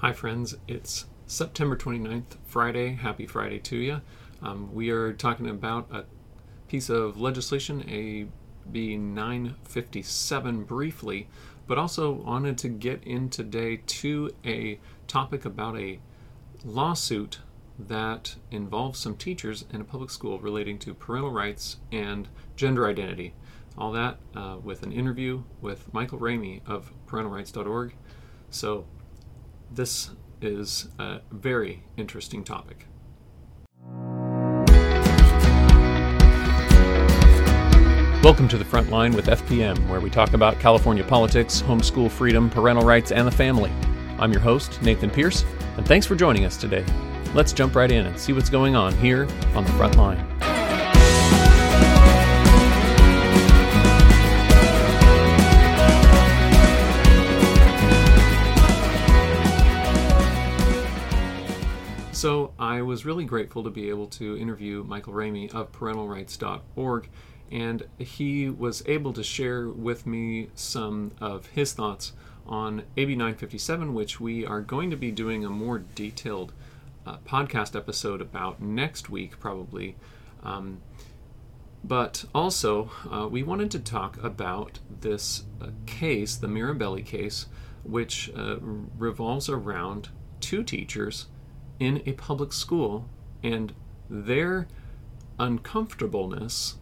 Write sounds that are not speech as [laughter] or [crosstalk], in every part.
Hi, friends. It's September 29th, Friday. Happy Friday to you. Um, we are talking about a piece of legislation, AB 957, briefly, but also wanted to get in today to a topic about a lawsuit that involves some teachers in a public school relating to parental rights and gender identity. All that uh, with an interview with Michael Ramey of parentalrights.org. So this is a very interesting topic. Welcome to the front line with FPM, where we talk about California politics, homeschool freedom, parental rights, and the family. I'm your host, Nathan Pierce, and thanks for joining us today. Let's jump right in and see what's going on here on the front line. So I was really grateful to be able to interview Michael Ramey of parentalrights.org, and he was able to share with me some of his thoughts on AB 957, which we are going to be doing a more detailed uh, podcast episode about next week, probably. Um, but also, uh, we wanted to talk about this uh, case, the Mirabelli case, which uh, revolves around two teachers in a public school and their uncomfortableness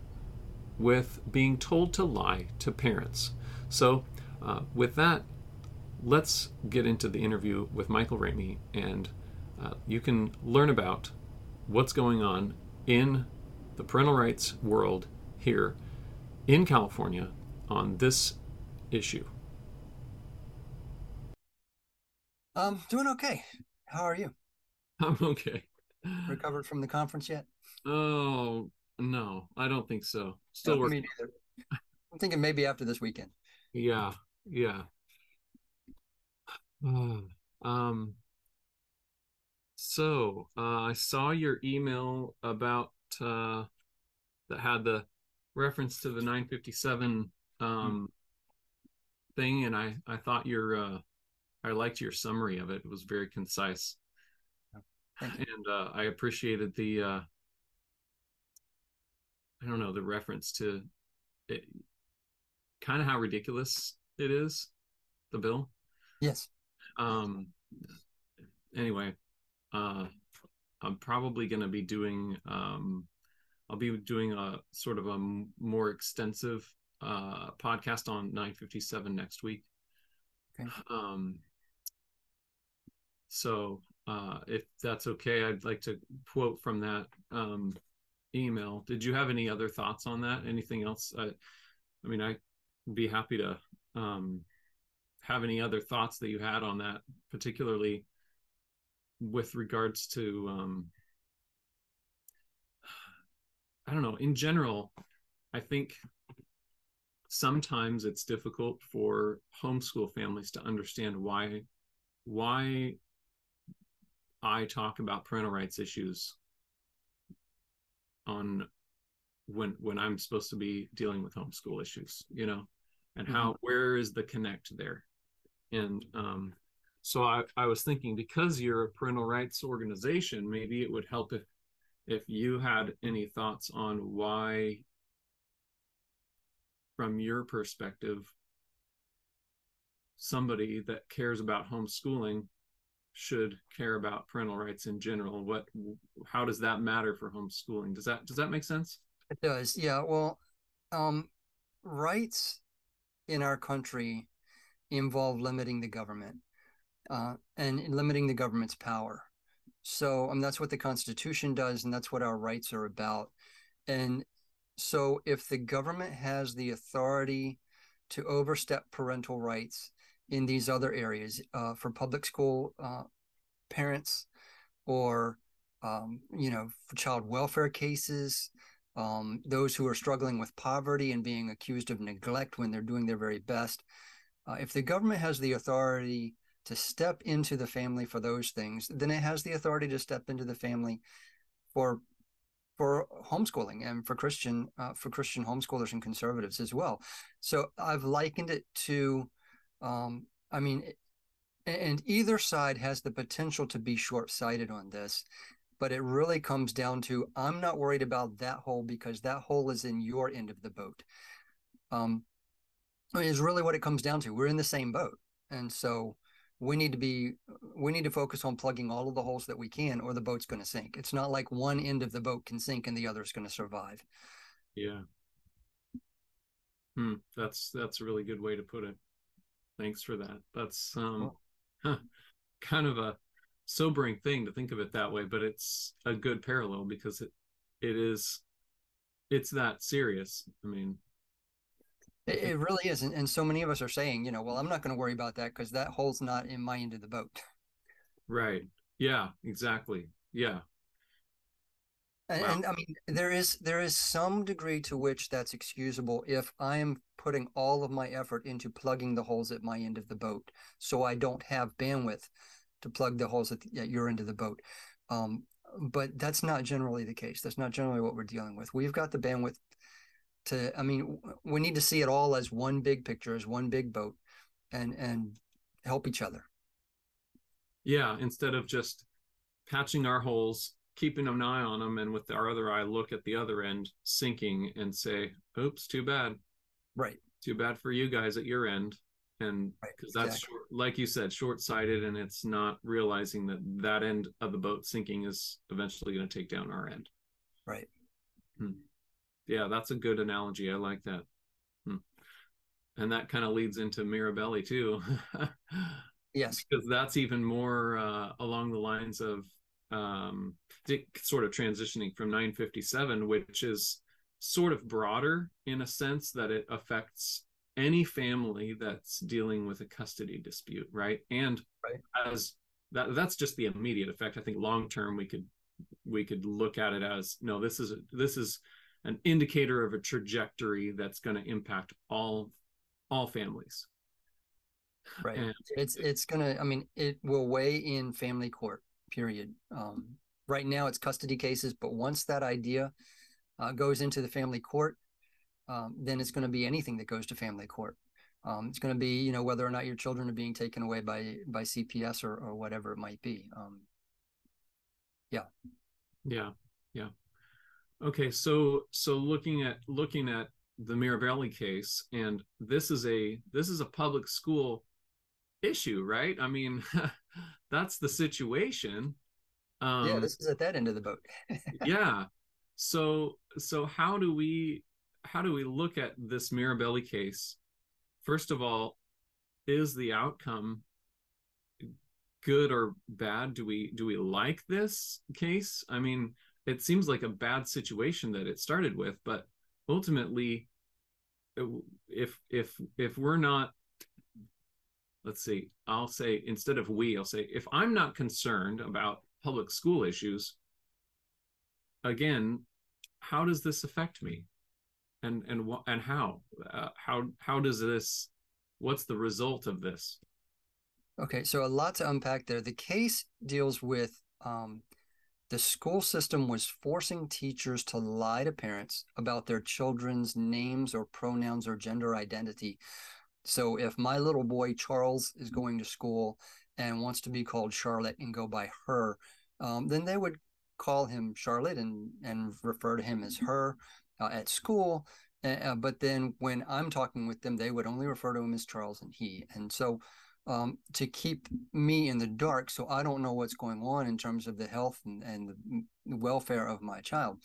with being told to lie to parents. So, uh, with that, let's get into the interview with Michael Ramey, and uh, you can learn about what's going on in the parental rights world here in California on this issue. Um, doing okay. How are you? [laughs] I'm okay. Recovered from the conference yet? Oh no, I don't think so. Still no, working. Me neither. I'm thinking maybe after this weekend. Yeah, yeah. [sighs] um. So uh, I saw your email about uh, that had the reference to the 957 um, mm-hmm. thing, and I I thought your uh, I liked your summary of it. It was very concise and uh, I appreciated the uh, I don't know the reference to it, kind of how ridiculous it is, the bill. Yes. Um. Anyway, uh, I'm probably going to be doing um, I'll be doing a sort of a m- more extensive uh podcast on 957 next week. Okay. Um. So uh, if that's okay, I'd like to quote from that um, email. Did you have any other thoughts on that? Anything else? I, I mean, I'd be happy to um, have any other thoughts that you had on that, particularly with regards to, um, I don't know, in general, I think sometimes it's difficult for homeschool families to understand why why I talk about parental rights issues on when when I'm supposed to be dealing with homeschool issues, you know, and how mm-hmm. where is the connect there? And um, so I, I was thinking because you're a parental rights organization, maybe it would help if if you had any thoughts on why from your perspective somebody that cares about homeschooling should care about parental rights in general what how does that matter for homeschooling? Does that does that make sense? It does yeah. Well um rights in our country involve limiting the government uh, and limiting the government's power. So um, that's what the constitution does and that's what our rights are about. And so if the government has the authority to overstep parental rights in these other areas uh, for public school uh, parents or um, you know for child welfare cases um, those who are struggling with poverty and being accused of neglect when they're doing their very best uh, if the government has the authority to step into the family for those things then it has the authority to step into the family for for homeschooling and for Christian uh, for Christian homeschoolers and conservatives as well. So I've likened it to um, I mean, and either side has the potential to be short-sighted on this but it really comes down to i'm not worried about that hole because that hole is in your end of the boat. Um I mean, is really what it comes down to. We're in the same boat and so we need to be we need to focus on plugging all of the holes that we can or the boat's going to sink. It's not like one end of the boat can sink and the other is going to survive. Yeah. Hmm. that's that's a really good way to put it thanks for that that's um huh, [laughs] kind of a sobering thing to think of it that way but it's a good parallel because it it is it's that serious i mean it, it really is. And, and so many of us are saying, you know, well, I'm not going to worry about that because that hole's not in my end of the boat. Right. Yeah, exactly. Yeah. And, wow. and, I mean, there is there is some degree to which that's excusable if I am putting all of my effort into plugging the holes at my end of the boat, so I don't have bandwidth to plug the holes at, the, at your end of the boat. Um, but that's not generally the case. That's not generally what we're dealing with. We've got the bandwidth to i mean we need to see it all as one big picture as one big boat and and help each other yeah instead of just patching our holes keeping an eye on them and with our other eye look at the other end sinking and say oops too bad right too bad for you guys at your end and because right, that's exactly. short, like you said short-sighted and it's not realizing that that end of the boat sinking is eventually going to take down our end right hmm yeah, that's a good analogy. I like that. Hmm. And that kind of leads into Mirabelli too. [laughs] yes, because that's even more uh, along the lines of um, sort of transitioning from 957, which is sort of broader in a sense that it affects any family that's dealing with a custody dispute, right? And right. as that that's just the immediate effect. I think long term we could we could look at it as no, this is this is an indicator of a trajectory that's going to impact all all families right and it's it's going to i mean it will weigh in family court period. Um, right now it's custody cases but once that idea uh, goes into the family court um, then it's going to be anything that goes to family court. Um, it's going to be you know whether or not your children are being taken away by by cps or, or whatever it might be. Um, yeah. Yeah. Yeah. Okay, so so looking at looking at the Mirabelli case, and this is a this is a public school issue, right? I mean, [laughs] that's the situation. Um, yeah, this is at that end of the boat. [laughs] yeah. So so how do we how do we look at this Mirabelli case? First of all, is the outcome good or bad? Do we do we like this case? I mean, it seems like a bad situation that it started with but ultimately if if if we're not let's see i'll say instead of we i'll say if i'm not concerned about public school issues again how does this affect me? And and what and how? Uh, how how does this what's the result of this? Okay so a lot to unpack there. The case deals with um, the school system was forcing teachers to lie to parents about their children's names or pronouns or gender identity. So if my little boy Charles is going to school and wants to be called Charlotte and go by her, um, then they would call him Charlotte and and refer to him as her uh, at school. Uh, but then when I'm talking with them, they would only refer to him as Charles and he. And so um, to keep me in the dark so I don't know what's going on in terms of the health and, and the welfare of my child.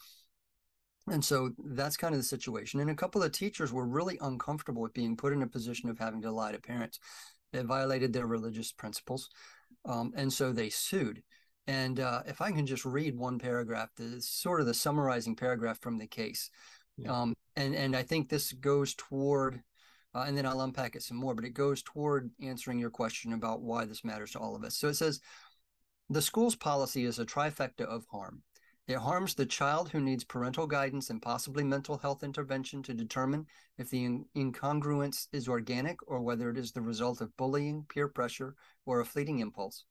And so that's kind of the situation. And a couple of teachers were really uncomfortable with being put in a position of having to lie to parents. It violated their religious principles. Um, and so they sued. And uh, if I can just read one paragraph, the sort of the summarizing paragraph from the case. Yeah. Um, and, and I think this goes toward uh, and then I'll unpack it some more, but it goes toward answering your question about why this matters to all of us. So it says the school's policy is a trifecta of harm. It harms the child who needs parental guidance and possibly mental health intervention to determine if the in- incongruence is organic or whether it is the result of bullying, peer pressure, or a fleeting impulse.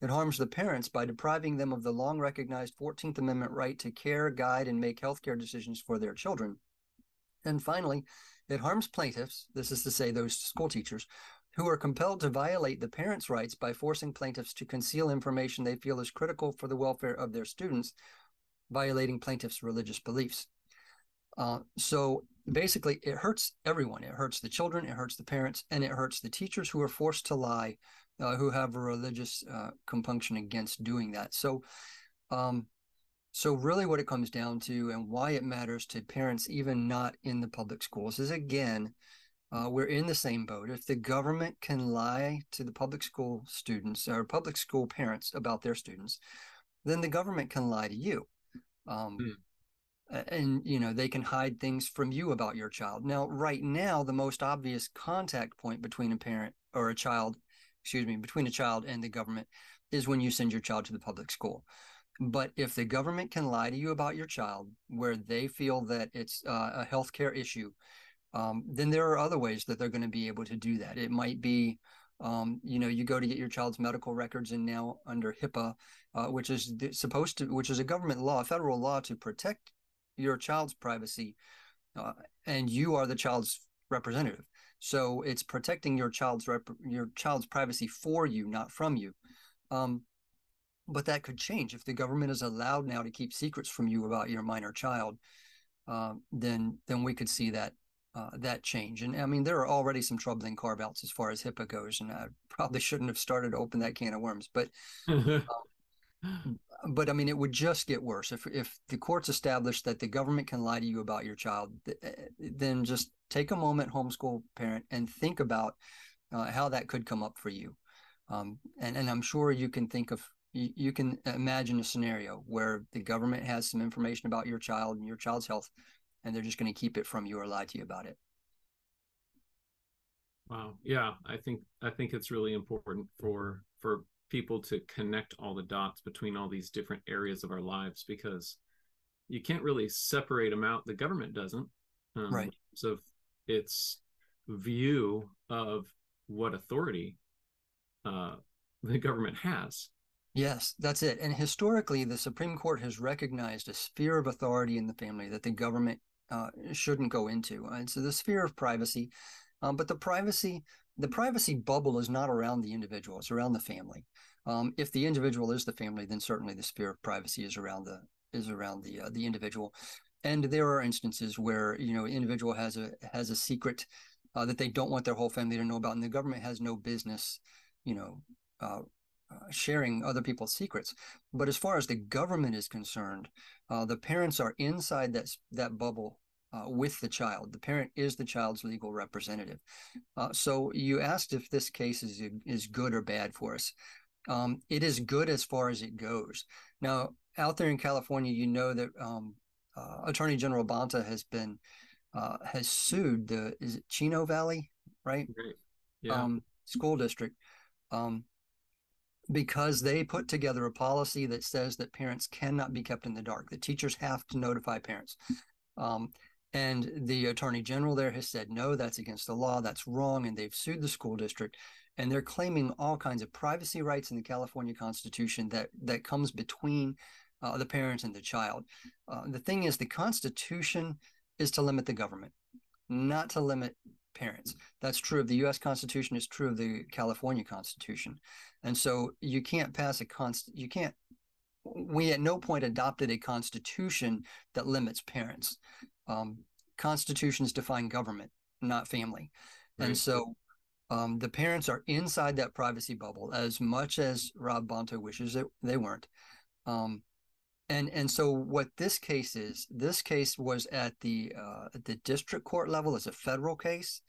It harms the parents by depriving them of the long recognized 14th Amendment right to care, guide, and make healthcare decisions for their children. And finally, it harms plaintiffs, this is to say, those school teachers, who are compelled to violate the parents' rights by forcing plaintiffs to conceal information they feel is critical for the welfare of their students, violating plaintiffs' religious beliefs. Uh, so basically, it hurts everyone. It hurts the children, it hurts the parents, and it hurts the teachers who are forced to lie, uh, who have a religious uh, compunction against doing that. So, um, so really, what it comes down to, and why it matters to parents, even not in the public schools, is again, uh, we're in the same boat. If the government can lie to the public school students or public school parents about their students, then the government can lie to you. Um, mm and you know they can hide things from you about your child now right now the most obvious contact point between a parent or a child excuse me between a child and the government is when you send your child to the public school but if the government can lie to you about your child where they feel that it's uh, a healthcare issue um, then there are other ways that they're going to be able to do that. It might be um, you know you go to get your child's medical records and now under hipaa uh, which is supposed to which is a government law a federal law to protect your child's privacy uh, and you are the child's representative. So it's protecting your child's rep- your child's privacy for you not from you. Um, but that could change. If the government is allowed now to keep secrets from you about your minor child uh, then then we could see that uh, that change and i mean there are already some troubling carve outs as far as hipaa goes and i probably shouldn't have started to open that can of worms but [laughs] um, but I mean, it would just get worse if if the courts establish that the government can lie to you about your child. Eh, then just take a moment, homeschool parent, and think about uh, how that could come up for you. Um, and and I'm sure you can think of you can imagine a scenario where the government has some information about your child and your child's health, and they're just going to keep it from you or lie to you about it. Wow. Yeah, I think I think it's really important for for people to connect all the dots between all these different areas of our lives because you can't really separate them out. The government doesn't. Um, right. So its view of what authority uh, the government has. Yes, that's it. And historically, the Supreme Court has recognized a sphere of authority in the family that the government uh, shouldn't go into. And so the sphere of privacy, um, but the privacy the privacy bubble is not around the individual; it's around the family. Um, if the individual is the family, then certainly the sphere of privacy is around the is around the uh, the individual. And there are instances where you know individual has a has a secret uh, that they don't want their whole family to know about, and the government has no business, you know, uh, uh, sharing other people's secrets. But as far as the government is concerned, uh, the parents are inside that that bubble uh, with the child. The parent is the child's legal representative. Uh, so you asked if this case is is good or bad for us um, it is good as far as it goes. Now, out there in California, you know that um, uh, Attorney General Bonta has been uh, has sued the is it Chino Valley, right? Right. Yeah. Um, school district um, because they put together a policy that says that parents cannot be kept in the dark. The teachers have to notify parents. Um, and the attorney general there has said, no, that's against the law. That's wrong. And they've sued the school district and they're claiming all kinds of privacy rights in the California Constitution that that comes between uh, the parent and the child. Uh, the thing is, the Constitution is to limit the government, not to limit parents. That's true of the U.S. Constitution. It's true of the California Constitution, and so you can't pass a const. You can't. We at no point adopted a constitution that limits parents. Um, constitutions define government, not family, right. and so um, the parents are inside that privacy bubble as much as Rob Bonta wishes that they weren't. Um, and and so what this case is, this case was at the uh, the district court level. It's a federal case,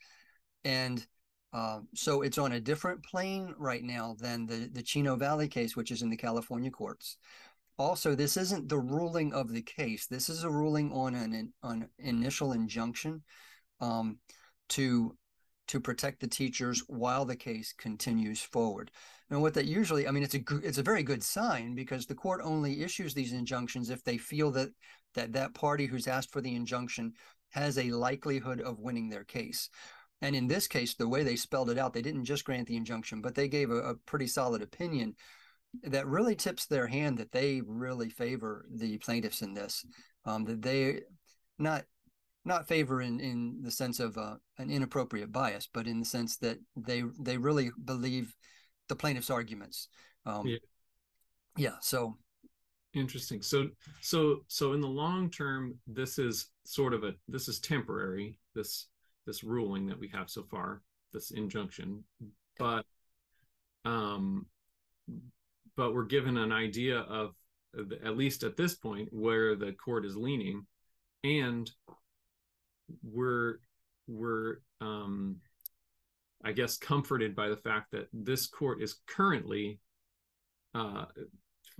and uh, so it's on a different plane right now than the the Chino Valley case, which is in the California courts. Also, this isn't the ruling of the case. This is a ruling on an on initial injunction um, to to protect the teachers while the case continues forward. Now, what that usually, I mean, it's a it's a very good sign because the court only issues these injunctions if they feel that that that party who's asked for the injunction has a likelihood of winning their case. And in this case, the way they spelled it out, they didn't just grant the injunction, but they gave a, a pretty solid opinion that really tips their hand that they really favor the plaintiffs in this. Um, that they not not favor in in the sense of uh, an inappropriate bias, but in the sense that they they really believe the plaintiff's arguments. Um, yeah. yeah. So interesting. So so so in the long term, this is sort of a this is temporary. This this ruling that we have so far, this injunction, but um, but we're given an idea of at least at this point where the court is leaning and we're we're um i guess comforted by the fact that this court is currently uh if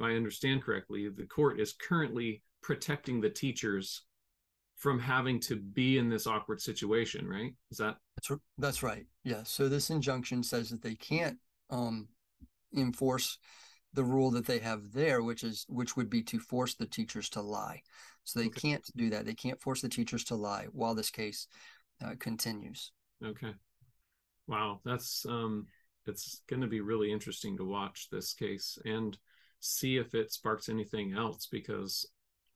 i understand correctly the court is currently protecting the teachers from having to be in this awkward situation right is that that's, that's right yeah so this injunction says that they can't um enforce the rule that they have there, which is which would be to force the teachers to lie. So they okay. can't do that. They can't force the teachers to lie while this case uh, continues. Okay. Wow, that's um, it's going to be really interesting to watch this case and see if it sparks anything else because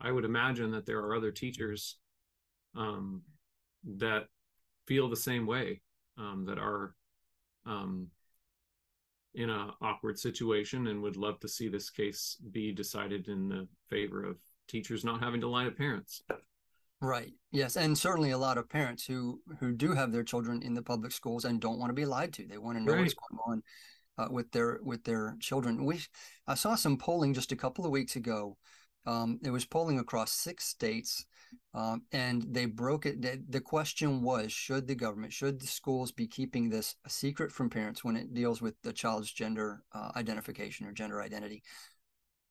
I would imagine that there are other teachers um, that feel the same way um, that are um, in an awkward situation and would love to see this case be decided in the favor of teachers not having to lie to parents right yes and certainly a lot of parents who who do have their children in the public schools and don't want to be lied to they want to know right. what's going on uh, with their with their children we i saw some polling just a couple of weeks ago um, it was polling across six states um, and they broke it. The question was should the government, should the schools be keeping this a secret from parents when it deals with the child's gender uh, identification or gender identity?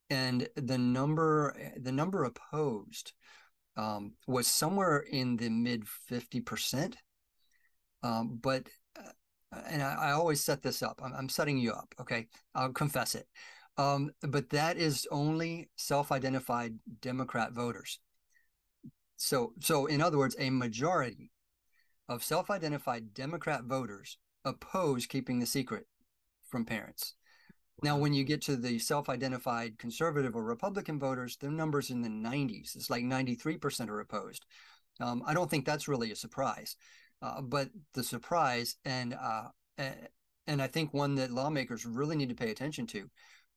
And the number, the number opposed um, was somewhere in the mid 50%. Um, but, uh, and I, I, always set this up, I'm, I'm, setting you up. Okay. I'll confess it. Um, but that is only self identified Democrat voters. So, so in other words, a majority of self-identified Democrat voters oppose keeping the secret from parents. Now, when you get to the self-identified conservative or Republican voters, their numbers in the 90s. It's like 93% are opposed. Um, I don't think that's really a surprise, uh, but the surprise and uh, and I think one that lawmakers really need to pay attention to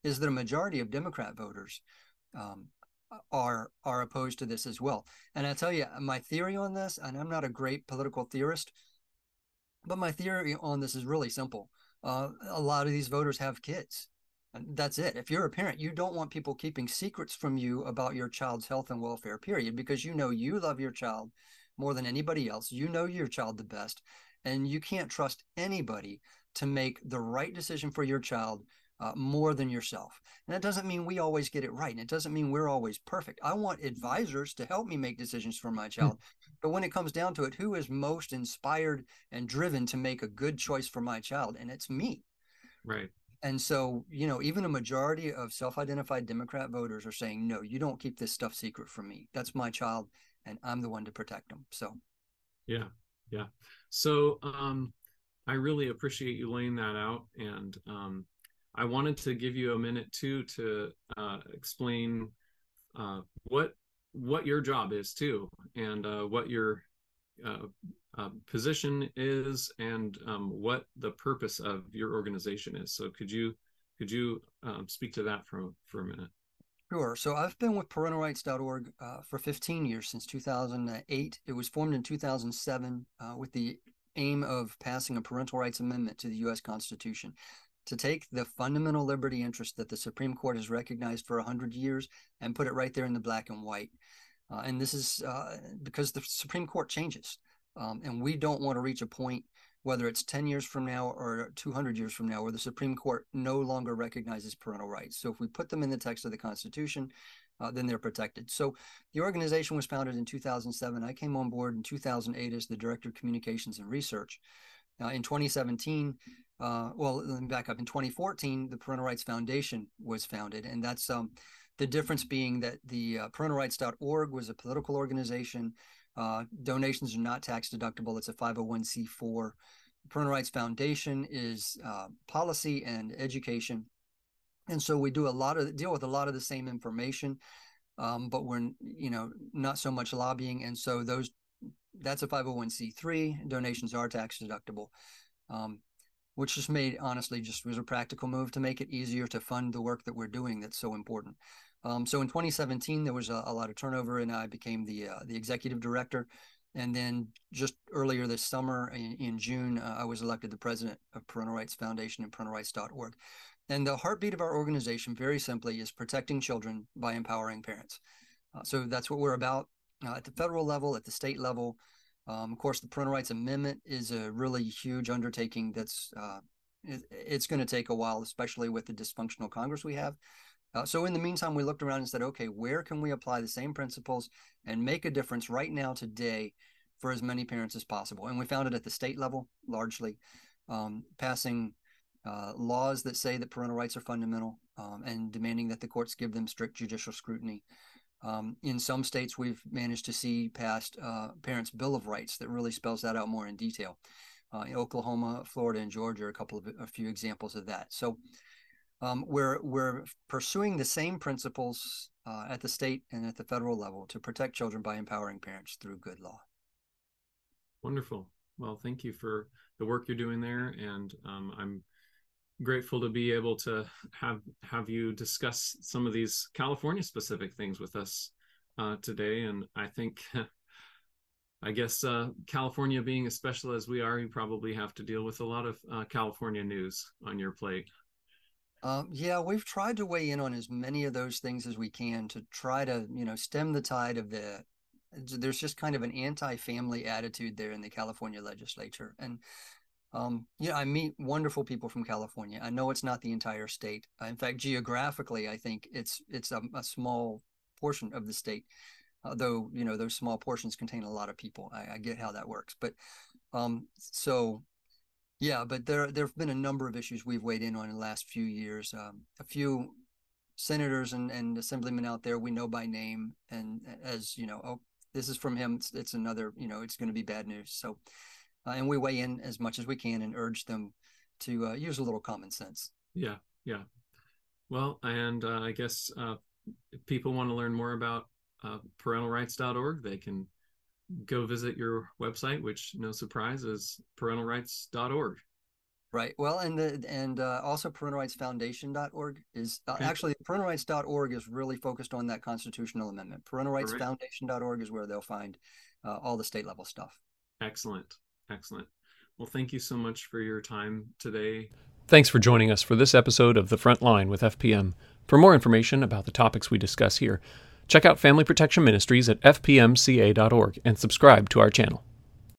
is that a majority of Democrat voters um, are are opposed to this as well. And I tell you, my theory on this, and I'm not a great political theorist, but my theory on this is really simple. Uh, a lot of these voters have kids. That's it. If you're a parent, you don't want people keeping secrets from you about your child's health and welfare, period, because you know you love your child more than anybody else. You know your child the best, and you can't trust anybody to make the right decision for your child uh, more than yourself. And that doesn't mean we always get it right. And it doesn't mean we're always perfect. I want advisors to help me make decisions for my hmm. child. but when it comes down to it, who is most inspired and driven to make a good choice for my child? And it's me. Right. And so, you know, even a majority of self identified Democrat voters are saying, no, you don't keep this stuff secret from me. That's my child, and I'm the one to protect them. So, yeah. Yeah. So, um, I really appreciate you laying that out. And, um, I wanted to give you a minute too to uh, explain uh, what what your job is too, and uh, what your uh, position is, and um, what the purpose of your organization is. So, could you could you um, speak to that for for a minute? Sure. So I've been with parentalrights.org uh, for 15 years since 2008. It was formed in 2007 uh, with the aim of passing a parental rights amendment to the U.S. Constitution to take the fundamental liberty interest that the Supreme Court has recognized for 100 years and put it right there in the black and white. Uh, and this is uh, because the Supreme Court changes. Um, and we don't want to reach a point, whether it's 10 years from now or 200 years from now, where the Supreme Court no longer recognizes parental rights. So if we put them in the text of the Constitution, uh, then they're protected. So the organization was founded in 2007. I came on board in 2008 as the Director of Communications and Research. Uh, in 2017, uh, well, let me back up. In 2014, the Parental Rights Foundation was founded, and that's um, the difference being that the uh, parentalrights.org was a political organization. Uh, donations are not tax deductible. It's a 501c4. The Parental Rights Foundation is uh, policy and education, and so we do a lot of deal with a lot of the same information, um, but we're you know not so much lobbying, and so those that's a 501c3. Donations are tax deductible, um, which just made honestly just was a practical move to make it easier to fund the work that we're doing that's so important. Um, so in 2017, there was a, a, lot of turnover, and I became the uh, the executive director. And then just earlier this summer, in, in June, uh, I was elected the president of Parental Rights Foundation and parentalrights.org. And the heartbeat of our organization, very simply, is protecting children by empowering parents. Uh, so that's what we're about uh, at the federal level, at the state level. Um, of course, the Parental Rights Amendment is a really huge undertaking that's uh, it, it's going to take a while, especially with the dysfunctional Congress we have. Uh, so in the meantime, we looked around and said, okay, where can we apply the same principles and make a difference right now today for as many parents as possible? And we found it at the state level, largely, um, passing uh, laws that say that parental rights are fundamental um, and demanding that the courts give them strict judicial scrutiny. Um, in some states, we've managed to see passed uh, Parents' Bill of Rights that really spells that out more in detail. Uh, in Oklahoma, Florida, and Georgia are a couple of a few examples of that. So um, we're we're pursuing the same principles uh, at the state and at the federal level to protect children by empowering parents through good law. Wonderful. Well, thank you for the work you're doing there, and um, I'm grateful to be able to have have you discuss some of these California specific things with us uh, today. And I think, [laughs] I guess, uh, California being as special as we are, you probably have to deal with a lot of uh, California news on your plate. Um, yeah, we've tried to weigh in on as many of those things as we can to try to, you know, stem the tide of the. There's just kind of an anti-family attitude there in the California legislature, and um, yeah, I meet wonderful people from California. I know it's not the entire state. Uh, in fact, geographically, I think it's it's a, a small portion of the state. Though you know those small portions contain a lot of people. I, I get how that works, but um, so yeah, but there there have been a number of issues we've weighed in on in the last few years. Um, a few senators and, and assemblymen out there we know by name, and as you know, oh, this is from him. It's, it's another, you know, it's going to be bad news. So, uh, and we weigh in as much as we can and urge them to uh, use a little common sense. Yeah, yeah. Well, and uh, I guess uh, if people want to learn more about uh, parentalrights.org, they can go visit your website, which no surprise is parentalrights.org. Right. Well, and the, and uh, also parentalrightsfoundation.org is uh, okay. actually parentalrights.org is really focused on that constitutional amendment. Parentalrightsfoundation.org is where they'll find uh, all the state level stuff. Excellent. Excellent. Well, thank you so much for your time today. Thanks for joining us for this episode of The Front Line with FPM. For more information about the topics we discuss here, Check out Family Protection Ministries at fpmca.org and subscribe to our channel.